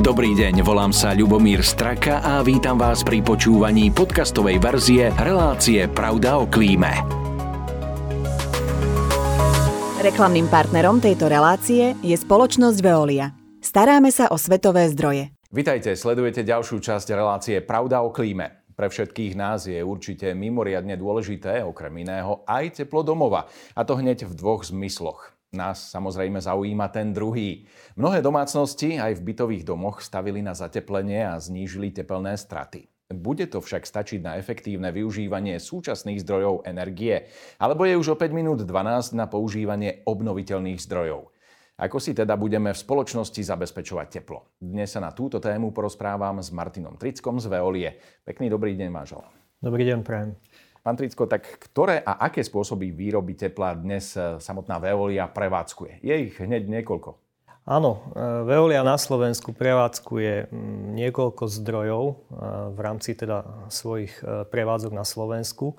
Dobrý deň, volám sa Ľubomír Straka a vítam vás pri počúvaní podcastovej verzie relácie Pravda o klíme. Reklamným partnerom tejto relácie je spoločnosť Veolia. Staráme sa o svetové zdroje. Vitajte, sledujete ďalšiu časť relácie Pravda o klíme. Pre všetkých nás je určite mimoriadne dôležité, okrem iného, aj teplo domova. A to hneď v dvoch zmysloch. Nás samozrejme zaujíma ten druhý. Mnohé domácnosti aj v bytových domoch stavili na zateplenie a znížili tepelné straty. Bude to však stačiť na efektívne využívanie súčasných zdrojov energie, alebo je už o 5 minút 12 na používanie obnoviteľných zdrojov. Ako si teda budeme v spoločnosti zabezpečovať teplo? Dnes sa na túto tému porozprávam s Martinom Trickom z Veolie. Pekný dobrý deň, manžel. Dobrý deň, prajem. Pán Tricko, tak ktoré a aké spôsoby výroby tepla dnes e, samotná Veolia prevádzkuje? Je ich hneď niekoľko. Áno, e, Veolia na Slovensku prevádzkuje niekoľko zdrojov e, v rámci teda svojich prevádzok na Slovensku.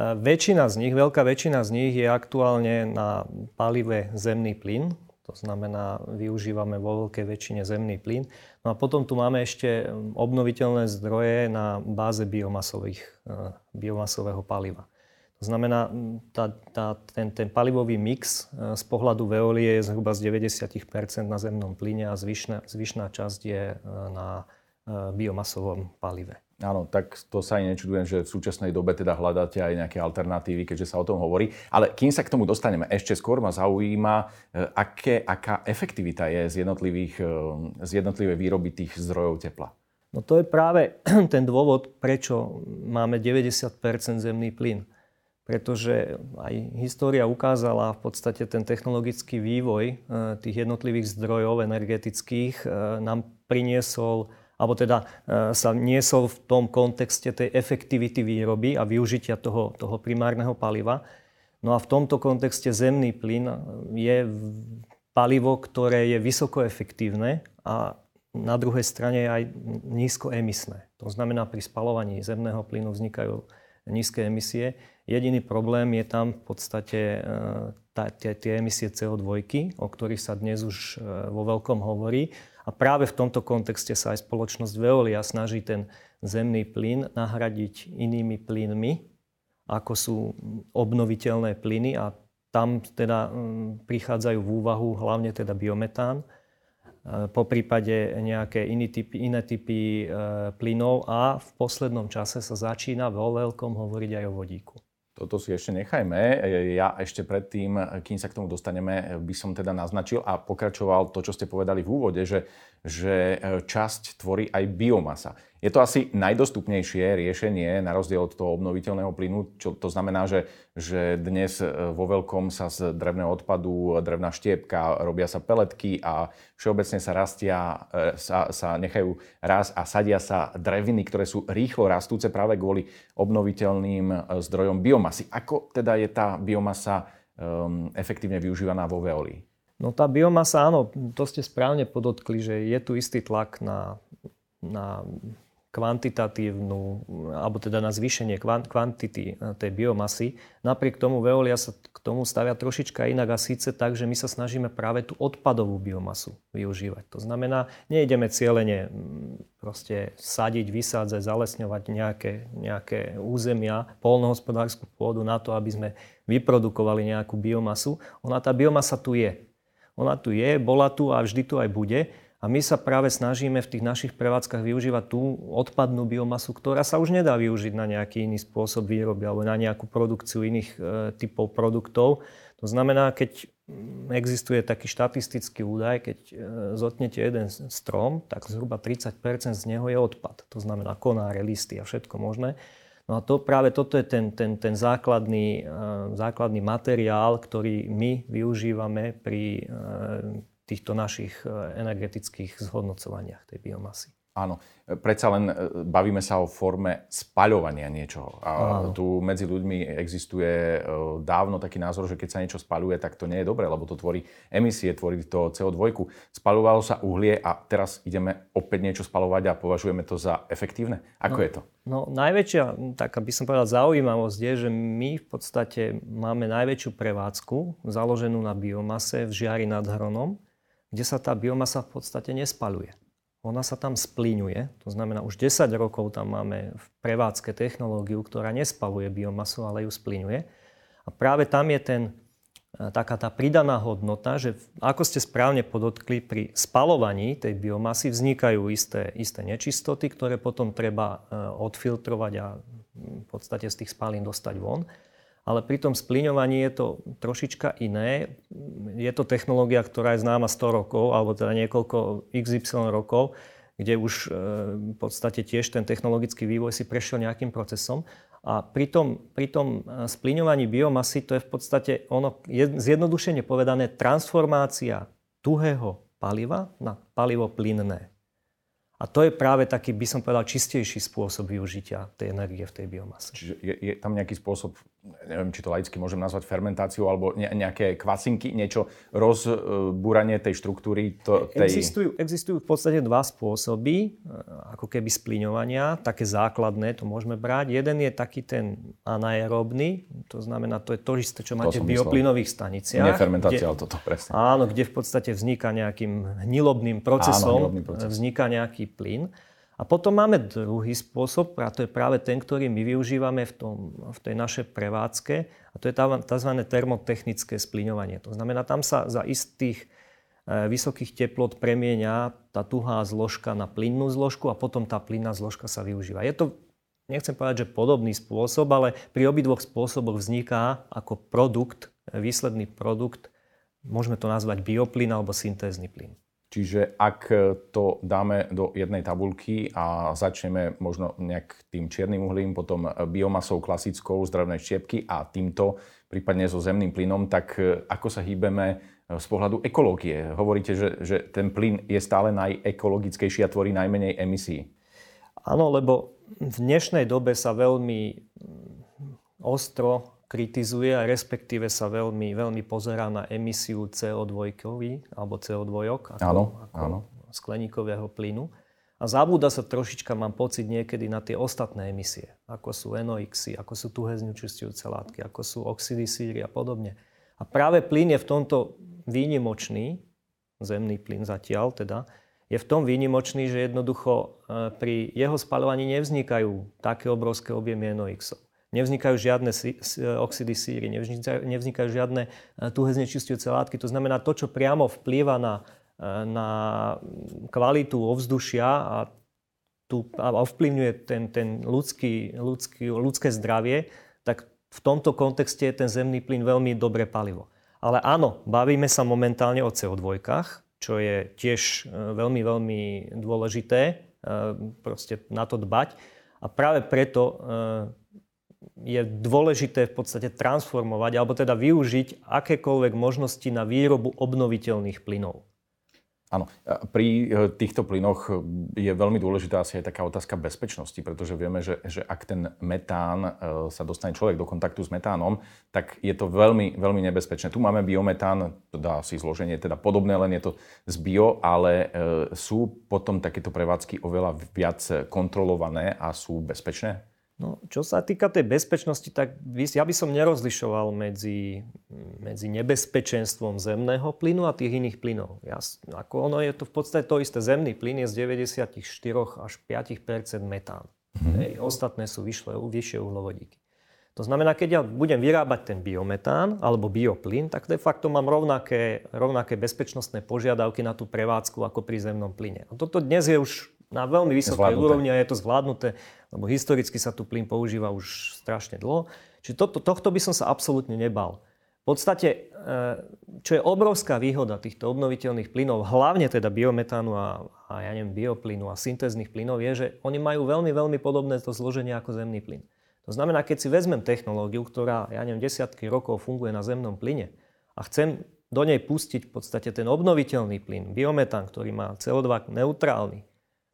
Väčšina z nich, veľká väčšina z nich je aktuálne na palive zemný plyn, to znamená, využívame vo veľkej väčšine zemný plyn. No a potom tu máme ešte um, obnoviteľné zdroje na báze biomasových, uh, biomasového paliva. To znamená, tá, tá, ten, ten palivový mix uh, z pohľadu Veolie je zhruba z 90% na zemnom plyne a zvyšná, zvyšná časť je uh, na biomasovom palive. Áno, tak to sa ani nečudujem, že v súčasnej dobe teda hľadáte aj nejaké alternatívy, keďže sa o tom hovorí. Ale kým sa k tomu dostaneme, ešte skôr ma zaujíma, e, aké, aká efektivita je z, jednotlivých, e, z jednotlivé výroby tých zdrojov tepla. No to je práve ten dôvod, prečo máme 90% zemný plyn. Pretože aj história ukázala v podstate ten technologický vývoj e, tých jednotlivých zdrojov energetických nám priniesol alebo teda e, sa niesol v tom kontexte tej efektivity výroby a využitia toho, toho primárneho paliva. No a v tomto kontexte zemný plyn je palivo, ktoré je vysoko efektívne a na druhej strane aj nízkoemisné. To znamená, pri spalovaní zemného plynu vznikajú nízke emisie. Jediný problém je tam v podstate e, tie emisie CO2, o ktorých sa dnes už e, vo veľkom hovorí. A práve v tomto kontexte sa aj spoločnosť Veolia snaží ten zemný plyn nahradiť inými plynmi, ako sú obnoviteľné plyny a tam teda mm, prichádzajú v úvahu hlavne teda biometán, e, po prípade nejaké iné typy, iné typy e, plynov a v poslednom čase sa začína vo veľkom hovoriť aj o vodíku. Toto si ešte nechajme. Ja ešte predtým, kým sa k tomu dostaneme, by som teda naznačil a pokračoval to, čo ste povedali v úvode, že, že časť tvorí aj biomasa. Je to asi najdostupnejšie riešenie na rozdiel od toho obnoviteľného plynu, čo to znamená, že, že dnes e, vo veľkom sa z drevného odpadu, drevná štiepka, robia sa peletky a všeobecne sa rastia, e, sa, sa nechajú raz a sadia sa dreviny, ktoré sú rýchlo rastúce práve kvôli obnoviteľným e, zdrojom biomasy. Ako teda je tá biomasa um, efektívne využívaná vo Veolii? No tá biomasa, áno, to ste správne podotkli, že je tu istý tlak na, na kvantitatívnu, alebo teda na zvýšenie kvantity eh, tej biomasy. Napriek tomu Veolia sa k tomu stavia trošička inak a síce tak, že my sa snažíme práve tú odpadovú biomasu využívať. To znamená, nejdeme cieľene mm, proste sadiť, vysádzať, zalesňovať nejaké, nejaké územia, polnohospodárskú pôdu na to, aby sme vyprodukovali nejakú biomasu. Ona tá biomasa tu je. Ona tu je, bola tu a vždy tu aj bude a my sa práve snažíme v tých našich prevádzkach využívať tú odpadnú biomasu, ktorá sa už nedá využiť na nejaký iný spôsob výroby alebo na nejakú produkciu iných e, typov produktov. To znamená, keď existuje taký štatistický údaj, keď e, zotnete jeden strom, tak zhruba 30% z neho je odpad. To znamená konáre, listy a všetko možné. No a to, práve toto je ten, ten, ten základný, e, základný materiál, ktorý my využívame pri e, týchto našich e, energetických zhodnocovaniach tej biomasy. Áno, predsa len e, bavíme sa o forme spaľovania niečoho. A Áno. tu medzi ľuďmi existuje e, dávno taký názor, že keď sa niečo spaľuje, tak to nie je dobré, lebo to tvorí emisie, tvorí to CO2. Spaľovalo sa uhlie a teraz ideme opäť niečo spaľovať a považujeme to za efektívne. Ako no, je to? No najväčšia, tak by som povedal, zaujímavosť je, že my v podstate máme najväčšiu prevádzku založenú na biomase v Žiari nad Hronom kde sa tá biomasa v podstate nespaluje. Ona sa tam splíňuje, to znamená už 10 rokov tam máme v prevádzke technológiu, ktorá nespaluje biomasu, ale ju splíňuje. A práve tam je ten, e, taká tá pridaná hodnota, že ako ste správne podotkli, pri spalovaní tej biomasy vznikajú isté, isté nečistoty, ktoré potom treba e, odfiltrovať a v podstate z tých spalín dostať von ale pri tom splíňovaní je to trošička iné. Je to technológia, ktorá je známa 100 rokov, alebo teda niekoľko XY rokov, kde už e, v podstate tiež ten technologický vývoj si prešiel nejakým procesom. A pri tom, pri tom e, splíňovaní biomasy to je v podstate ono, zjednodušene povedané, transformácia tuhého paliva na palivo plynné. A to je práve taký, by som povedal, čistejší spôsob využitia tej energie v tej biomase. Čiže je, je tam nejaký spôsob, neviem, či to laicky môžem nazvať fermentáciou, alebo ne, nejaké kvasinky, niečo, rozbúranie tej štruktúry? To, tej... Existujú, existujú v podstate dva spôsoby, e, ako keby splíňovania, také základné, to môžeme brať. Jeden je taký ten anaerobný, to znamená, to je to isté, čo máte v bioplynových staniciach. Nie fermentácia, ale toto presne. Áno, kde v podstate vzniká nejakým hnilobným procesom, áno, hnilobný proces. vzniká nejaký plyn. A potom máme druhý spôsob, a to je práve ten, ktorý my využívame v, tom, v tej našej prevádzke, a to je tzv. termotechnické splyňovanie. To znamená, tam sa za istých e, vysokých teplot premieňa tá tuhá zložka na plynnú zložku a potom tá plynná zložka sa využíva. Je to, nechcem povedať, že podobný spôsob, ale pri obidvoch spôsoboch vzniká ako produkt, výsledný produkt, môžeme to nazvať bioplyn alebo syntézny plyn. Čiže ak to dáme do jednej tabulky a začneme možno nejak tým čiernym uhlím, potom biomasou klasickou z drevnej štiepky a týmto, prípadne so zemným plynom, tak ako sa hýbeme z pohľadu ekológie? Hovoríte, že, že ten plyn je stále najekologickejší a tvorí najmenej emisí. Áno, lebo v dnešnej dobe sa veľmi ostro kritizuje a respektíve sa veľmi, veľmi pozerá na emisiu CO2 alebo CO2 ako, áno, ako áno. skleníkového plynu. A zabúda sa trošička, mám pocit niekedy, na tie ostatné emisie, ako sú NOx, ako sú tuhé znečistujúce látky, ako sú oxidy síry a podobne. A práve plyn je v tomto výnimočný, zemný plyn zatiaľ teda, je v tom výnimočný, že jednoducho e, pri jeho spalovaní nevznikajú také obrovské objemy NOx nevznikajú žiadne oxidy síry, nevznikajú, žiadne eh, tuhé znečistujúce látky. To znamená, to, čo priamo vplýva na, eh, na kvalitu ovzdušia a, tu, a ovplyvňuje ten, ten ľudský, ľudský, ľudské zdravie, tak v tomto kontexte je ten zemný plyn veľmi dobré palivo. Ale áno, bavíme sa momentálne o CO2, čo je tiež eh, veľmi, veľmi dôležité proste na to dbať. A práve preto je dôležité v podstate transformovať alebo teda využiť akékoľvek možnosti na výrobu obnoviteľných plynov. Áno, pri e, týchto plynoch je veľmi dôležitá asi aj taká otázka bezpečnosti, pretože vieme, že, že ak ten metán e, sa dostane človek do kontaktu s metánom, tak je to veľmi, veľmi nebezpečné. Tu máme biometán, dá si zloženie teda podobné, len je to z bio, ale e, sú potom takéto prevádzky oveľa viac kontrolované a sú bezpečné? No, čo sa týka tej bezpečnosti, tak ja by som nerozlišoval medzi, medzi nebezpečenstvom zemného plynu a tých iných plynov. Ja, ako ono je to v podstate to isté. Zemný plyn je z 94 až 5 metán. Mm-hmm. Hej, ostatné sú vyššie, vyššie uhlovodíky. To znamená, keď ja budem vyrábať ten biometán alebo bioplyn, tak de facto mám rovnaké, rovnaké bezpečnostné požiadavky na tú prevádzku ako pri zemnom plyne. A toto dnes je už na veľmi vysokej úrovni a je to zvládnuté, lebo historicky sa tu plyn používa už strašne dlho. Čiže to, tohto by som sa absolútne nebal. V podstate, e, čo je obrovská výhoda týchto obnoviteľných plynov, hlavne teda biometánu a, a ja neviem, bioplynu a syntéznych plynov, je, že oni majú veľmi, veľmi podobné to zloženie ako zemný plyn. To znamená, keď si vezmem technológiu, ktorá, ja neviem, desiatky rokov funguje na zemnom plyne a chcem do nej pustiť v podstate ten obnoviteľný plyn, biometán, ktorý má CO2 neutrálny,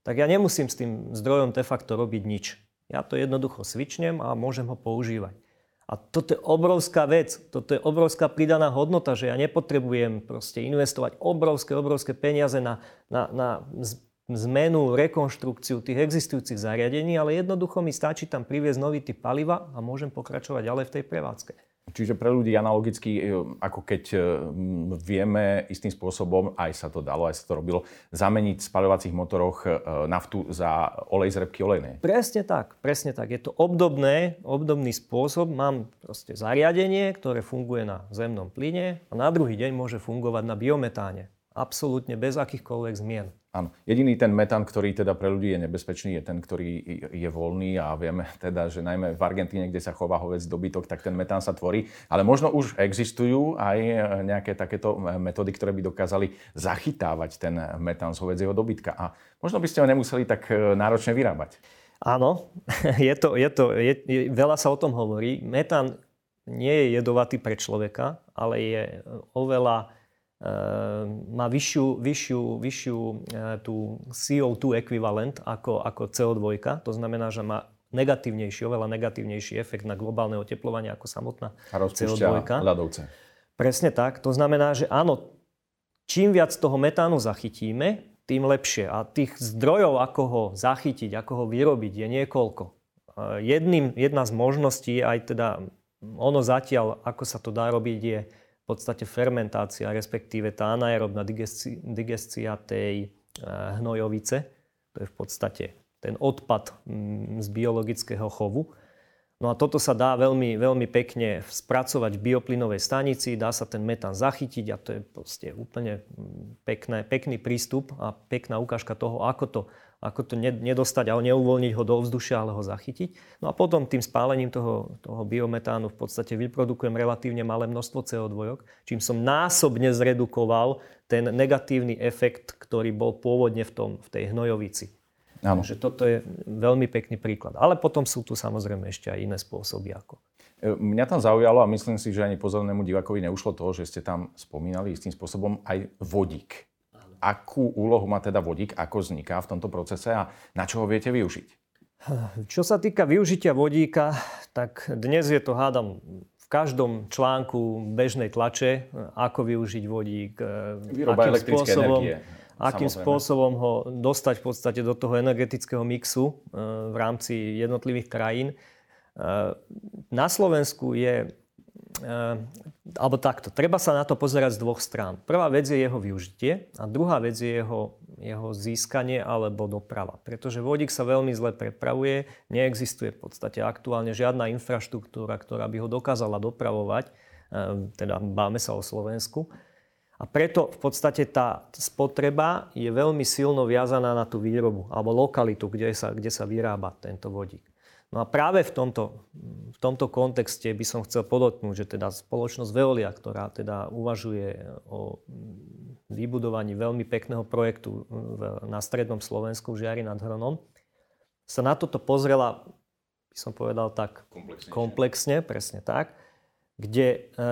tak ja nemusím s tým zdrojom de facto robiť nič. Ja to jednoducho svičnem a môžem ho používať. A toto je obrovská vec, toto je obrovská pridaná hodnota, že ja nepotrebujem proste investovať obrovské, obrovské peniaze na, na, na zmenu, rekonštrukciu tých existujúcich zariadení, ale jednoducho mi stačí tam priviesť nový typ paliva a môžem pokračovať ďalej v tej prevádzke. Čiže pre ľudí analogicky, e, ako keď e, vieme istým spôsobom, aj sa to dalo, aj sa to robilo, zameniť v spaľovacích motoroch e, naftu za olej z repky olejnej. Presne tak, presne tak. Je to obdobné, obdobný spôsob. Mám proste zariadenie, ktoré funguje na zemnom plyne a na druhý deň môže fungovať na biometáne. Absolútne bez akýchkoľvek zmien. Áno. Jediný ten metán, ktorý teda pre ľudí je nebezpečný, je ten, ktorý je voľný a vieme teda, že najmä v Argentíne, kde sa chová hovec dobytok, tak ten metán sa tvorí. Ale možno už existujú aj nejaké takéto metódy, ktoré by dokázali zachytávať ten metán z hovedzieho dobytka. A možno by ste ho nemuseli tak e, náročne vyrábať. Áno, je to, je to, je, je, veľa sa o tom hovorí. Metán nie je jedovatý pre človeka, ale je oveľa Ehm, má vyššiu, vyššiu, vyššiu eh, tú CO2 ekvivalent ako, ako CO2. To znamená, že má negatívnejší, oveľa negatívnejší efekt na globálne oteplovanie ako samotná A CO2. ľadovce. Presne tak. To znamená, že áno, čím viac toho metánu zachytíme, tým lepšie. A tých zdrojov, ako ho zachytiť, ako ho vyrobiť, je niekoľko. Eh, jedným, jedna z možností, aj teda ono zatiaľ, ako sa to dá robiť, je podstate fermentácia, respektíve tá anaerobná digestia tej eh, hnojovice. To je v podstate ten odpad mm, z biologického chovu. No a toto sa dá veľmi, veľmi pekne spracovať v bioplynovej stanici, dá sa ten metán zachytiť a to je proste úplne mm, pekné, pekný prístup a pekná ukážka toho, ako to ako to nedostať a neuvoľniť ho do vzdušia, ale ho zachytiť. No a potom tým spálením toho, toho biometánu v podstate vyprodukujem relatívne malé množstvo CO2, čím som násobne zredukoval ten negatívny efekt, ktorý bol pôvodne v, tom, v tej hnojovici. Áno. Takže toto je veľmi pekný príklad. Ale potom sú tu samozrejme ešte aj iné spôsoby. Ako. E, mňa tam zaujalo a myslím si, že ani pozornému divákovi neušlo to, že ste tam spomínali istým spôsobom aj vodík akú úlohu má teda vodík, ako vzniká v tomto procese a na čo ho viete využiť? Čo sa týka využitia vodíka, tak dnes je to, hádam, v každom článku bežnej tlače, ako využiť vodík, e, Výroba akým spôsobom, energie. akým spôsobom ho dostať v podstate do toho energetického mixu e, v rámci jednotlivých krajín. E, na Slovensku je alebo takto, treba sa na to pozerať z dvoch strán. Prvá vec je jeho využitie a druhá vec je jeho, jeho získanie alebo doprava. Pretože vodík sa veľmi zle prepravuje, neexistuje v podstate aktuálne žiadna infraštruktúra, ktorá by ho dokázala dopravovať, ehm, teda báme sa o Slovensku. A preto v podstate tá spotreba je veľmi silno viazaná na tú výrobu alebo lokalitu, kde sa, kde sa vyrába tento vodík. No a práve v tomto, v tomto kontexte by som chcel podotknúť, že teda spoločnosť Veolia, ktorá teda uvažuje o vybudovaní veľmi pekného projektu na strednom Slovensku v Žiari nad Hronom, sa na toto pozrela, by som povedal tak komplexne, presne tak, kde e,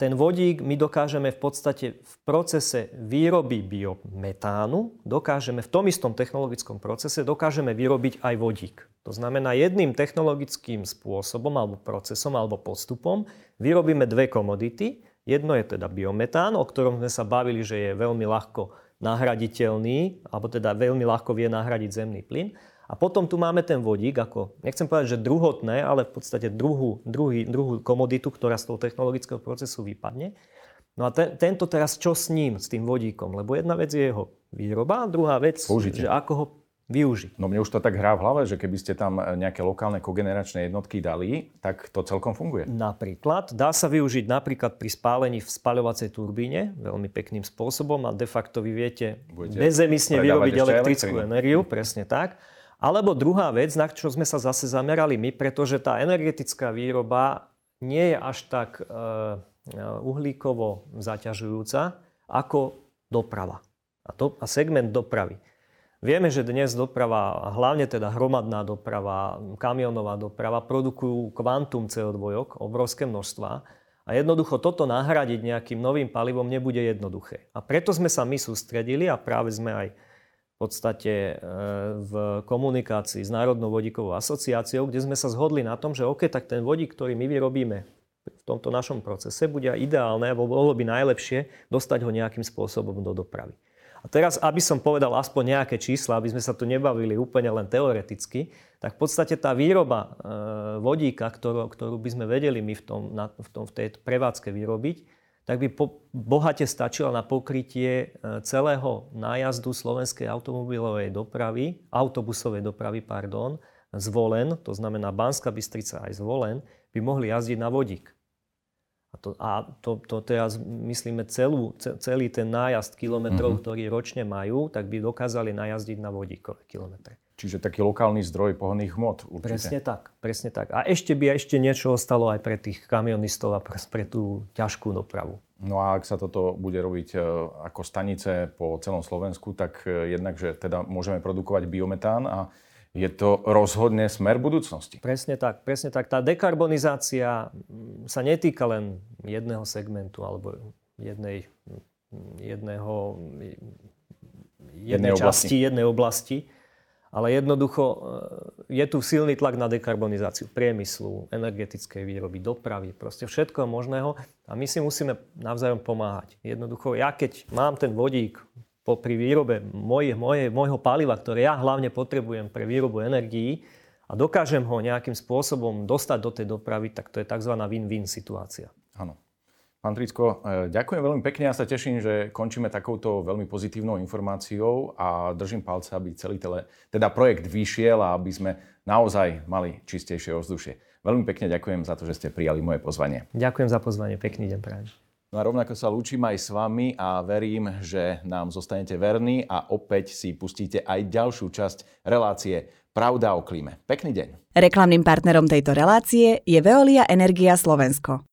ten vodík my dokážeme v podstate v procese výroby biometánu, dokážeme v tom istom technologickom procese, dokážeme vyrobiť aj vodík. To znamená, jedným technologickým spôsobom alebo procesom alebo postupom vyrobíme dve komodity. Jedno je teda biometán, o ktorom sme sa bavili, že je veľmi ľahko nahraditeľný, alebo teda veľmi ľahko vie nahradiť zemný plyn. A potom tu máme ten vodík ako, nechcem povedať, že druhotné, ale v podstate druhú, druhý, druhú komoditu, ktorá z toho technologického procesu vypadne. No a te, tento teraz čo s ním, s tým vodíkom? Lebo jedna vec je jeho výroba, druhá vec, Použitie. že ako ho využiť. No mne už to tak hrá v hlave, že keby ste tam nejaké lokálne kogeneračné jednotky dali, tak to celkom funguje. Napríklad. Dá sa využiť napríklad pri spálení v spaľovacej turbíne veľmi pekným spôsobom a de facto vy viete bezemisne vyrobiť elektrickú energiu, presne tak. Alebo druhá vec, na čo sme sa zase zamerali my, pretože tá energetická výroba nie je až tak e, uhlíkovo zaťažujúca ako doprava. A, to, a segment dopravy. Vieme, že dnes doprava, hlavne teda hromadná doprava, kamionová doprava, produkujú kvantum CO2, obrovské množstva. A jednoducho toto nahradiť nejakým novým palivom nebude jednoduché. A preto sme sa my sústredili a práve sme aj podstate e, v komunikácii s Národnou vodíkovou asociáciou, kde sme sa zhodli na tom, že OK, tak ten vodík, ktorý my vyrobíme v tomto našom procese, bude ideálne, alebo bolo by najlepšie dostať ho nejakým spôsobom do dopravy. A teraz, aby som povedal aspoň nejaké čísla, aby sme sa tu nebavili úplne len teoreticky, tak v podstate tá výroba e, vodíka, ktorú, ktorú by sme vedeli my v, tom, na, v, tom, v tej prevádzke vyrobiť, tak by po, bohate stačila na pokrytie e, celého nájazdu slovenskej automobilovej dopravy, autobusovej dopravy, pardon, zvolen, to znamená Banská Bystrica aj zvolen, by mohli jazdiť na vodík. A to, a to, to teraz myslíme celú, celý ten nájazd kilometrov, mm-hmm. ktorý ročne majú, tak by dokázali najazdiť na vodíkové kilometre. Čiže taký lokálny zdroj pohonných hmot určite. Presne tak, presne tak. A ešte by ešte niečo ostalo aj pre tých kamionistov a pre, pre tú ťažkú dopravu. No a ak sa toto bude robiť e, ako stanice po celom Slovensku, tak e, jednak, že teda môžeme produkovať biometán a je to rozhodne smer budúcnosti. Presne tak, presne tak. Tá dekarbonizácia sa netýka len jedného segmentu alebo jednej, jedného, jednej, jednej časti, oblasti. jednej oblasti, ale jednoducho e, je tu silný tlak na dekarbonizáciu priemyslu, energetickej výroby, dopravy, proste všetko možného a my si musíme navzájom pomáhať. Jednoducho, ja keď mám ten vodík pri výrobe moje, moje, môjho paliva, ktoré ja hlavne potrebujem pre výrobu energií a dokážem ho nejakým spôsobom dostať do tej dopravy, tak to je tzv. win-win situácia. Áno. Pán Tricko, e, ďakujem veľmi pekne. Ja sa teším, že končíme takouto veľmi pozitívnou informáciou a držím palce, aby celý tele, teda projekt vyšiel a aby sme naozaj mali čistejšie ovzdušie. Veľmi pekne ďakujem za to, že ste prijali moje pozvanie. Ďakujem za pozvanie. Pekný deň prajem. No a rovnako sa lúčim aj s vami a verím, že nám zostanete verní a opäť si pustíte aj ďalšiu časť relácie Pravda o klíme. Pekný deň. Reklamným partnerom tejto relácie je Veolia Energia Slovensko.